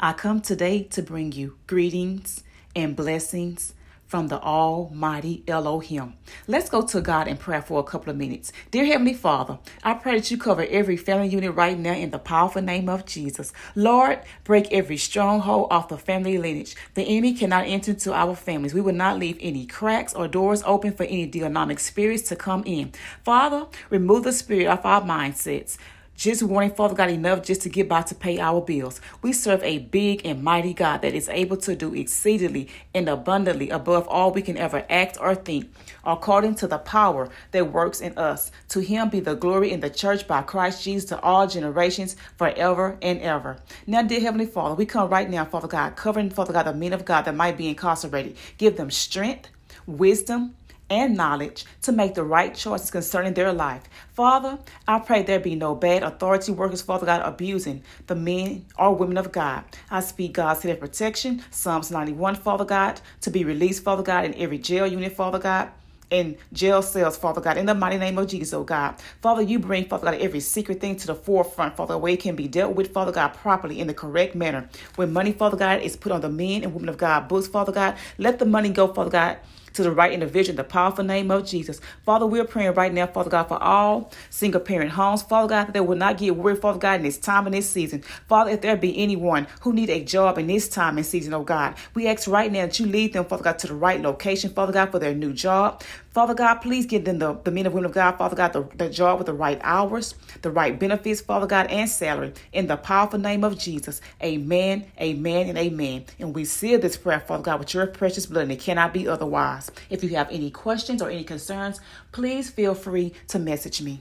I come today to bring you greetings and blessings from the Almighty Elohim. Let's go to God in prayer for a couple of minutes. Dear Heavenly Father, I pray that you cover every family unit right now in the powerful name of Jesus. Lord, break every stronghold off the family lineage. The enemy cannot enter into our families. We will not leave any cracks or doors open for any demonic spirits to come in. Father, remove the spirit of our mindsets just wanting, Father God, enough just to get by to pay our bills. We serve a big and mighty God that is able to do exceedingly and abundantly above all we can ever act or think, according to the power that works in us. To Him be the glory in the church by Christ Jesus to all generations forever and ever. Now, dear Heavenly Father, we come right now, Father God, covering, Father God, the men of God that might be incarcerated. Give them strength, wisdom, and knowledge to make the right choices concerning their life. Father, I pray there be no bad authority workers, Father God, abusing the men or women of God. I speak God's head of protection, Psalms 91, Father God, to be released, Father God, in every jail unit, Father God in jail cells, Father God, in the mighty name of Jesus, oh God. Father, you bring, Father God, every secret thing to the forefront, Father, where it can be dealt with, Father God, properly in the correct manner. When money, Father God, is put on the men and women of God books, Father God, let the money go, Father God, to the right individual, the powerful name of Jesus. Father, we're praying right now, Father God, for all single parent homes, Father God, that they will not get worried, Father God, in this time and this season. Father, if there be anyone who need a job in this time and season, oh God, we ask right now that you lead them, Father God, to the right location, Father God, for their new job. Father God, please give them the, the men and women of God, Father God, the, the job with the right hours, the right benefits, Father God, and salary. In the powerful name of Jesus. Amen, amen, and amen. And we seal this prayer, Father God, with your precious blood, and it cannot be otherwise. If you have any questions or any concerns, please feel free to message me.